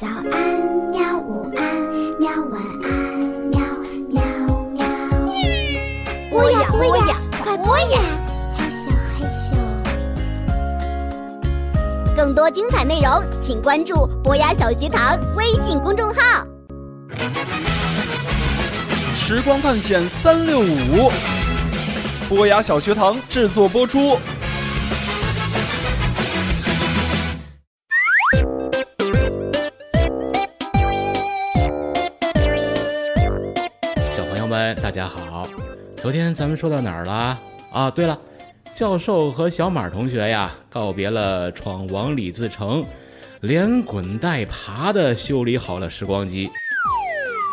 早安喵，午安喵，晚安喵喵喵。播呀播呀，快播呀！害羞害羞。更多精彩内容，请关注博雅小学堂微信公众号。时光探险三六五，博雅小学堂制作播出。大家好！昨天咱们说到哪儿了？啊，对了，教授和小马同学呀，告别了闯王李自成，连滚带爬的修理好了时光机。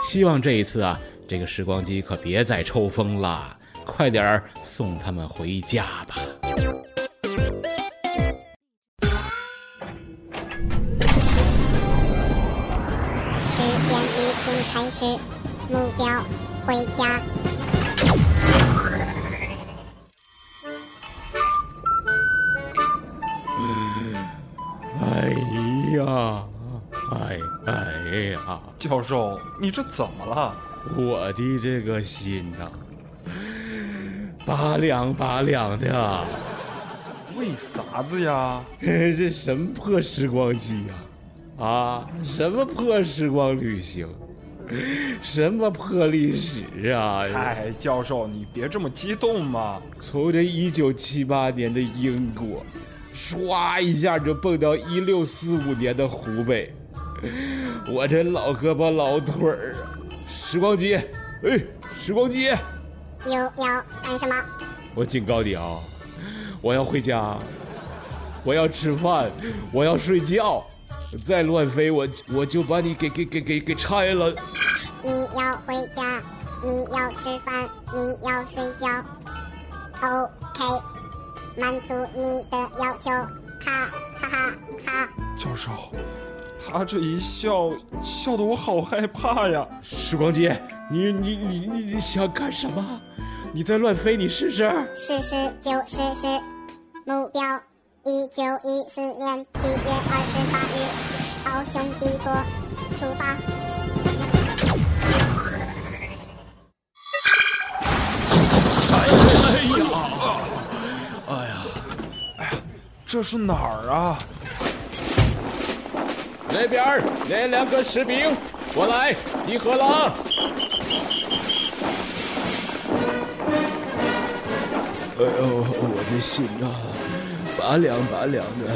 希望这一次啊，这个时光机可别再抽风了，快点儿送他们回家吧。时间已经开始，目标回家。哎呀，哎哎呀，教授，你这怎么了？我的这个心呐、拔凉拔凉的。为啥子呀？这什么破时光机呀、啊？什么破时光旅行？什么破历史啊？哎，教授，你别这么激动嘛。从这一九七八年的英国，唰一下就蹦到一六四五年的湖北，我这老胳膊老腿儿啊！时光机，哎，时光机，你要干什么？我警告你啊，我要回家，我要吃饭，我要睡觉，再乱飞我我就把你给给给给给拆了。你要回家，你要吃饭，你要睡觉。OK，满足你的要求。哈哈哈哈！教授，他这一笑，笑得我好害怕呀。时光机，你你你你你想干什么？你再乱飞，你试试。试试就试试，目标一九一四年七月二十八日，奥匈帝国出发。哎呀，哎呀，哎呀这是哪儿啊？那边儿那两个士兵过来集合了。哎呦，我的心呐、拔凉拔凉的。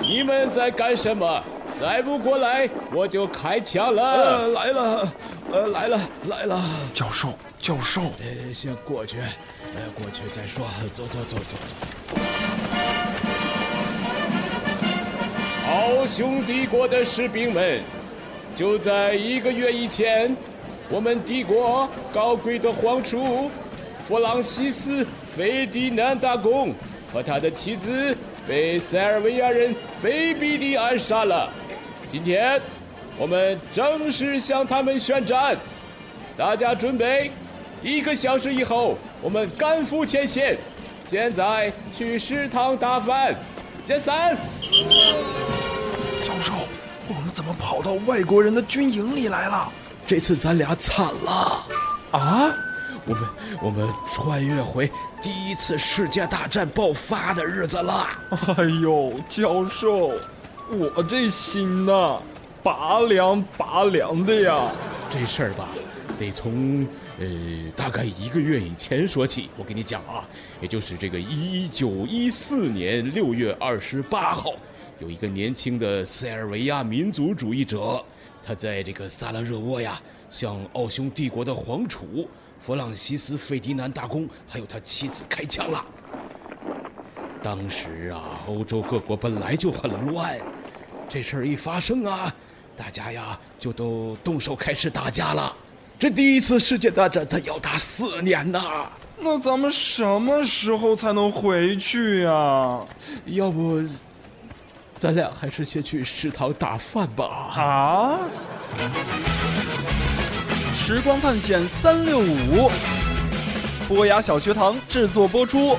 你们在干什么？再不过来，我就开枪了。呃，来了，呃，来了，来了。教授，教授，呃，先过去，呃，过去再说。走走走走走。奥匈帝国的士兵们，就在一个月以前，我们帝国高贵的皇储弗朗西斯·费迪南大公和他的妻子被塞尔维亚人卑鄙地暗杀了。今天，我们正式向他们宣战。大家准备，一个小时以后，我们赶赴前线。现在去食堂打饭，解散。教授，我们怎么跑到外国人的军营里来了？这次咱俩惨了，啊？我们我们穿越回第一次世界大战爆发的日子了。哎呦，教授，我这心呐，拔凉拔凉的呀。这事儿吧，得从呃大概一个月以前说起。我跟你讲啊，也就是这个一九一四年六月二十八号，有一个年轻的塞尔维亚民族主义者，他在这个萨拉热窝呀，向奥匈帝国的皇储弗朗西斯·费迪南大公还有他妻子开枪了。当时啊，欧洲各国本来就很乱，这事儿一发生啊，大家呀就都动手开始打架了。这第一次世界大战，它要打四年呢！那咱们什么时候才能回去呀？要不，咱俩还是先去食堂打饭吧。啊？时光探险三六五，博雅小学堂制作播出。